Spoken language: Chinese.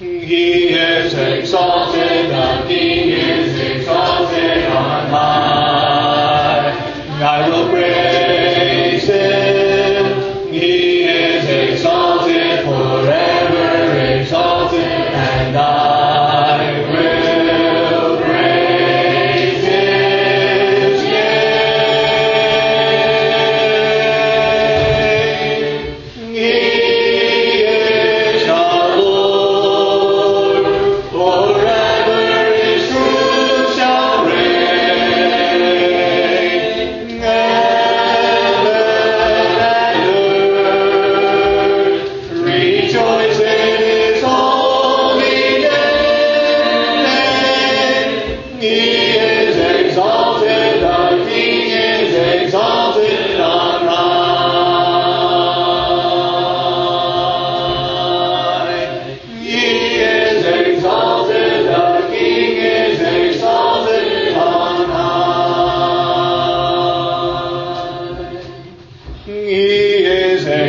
He is exalted that he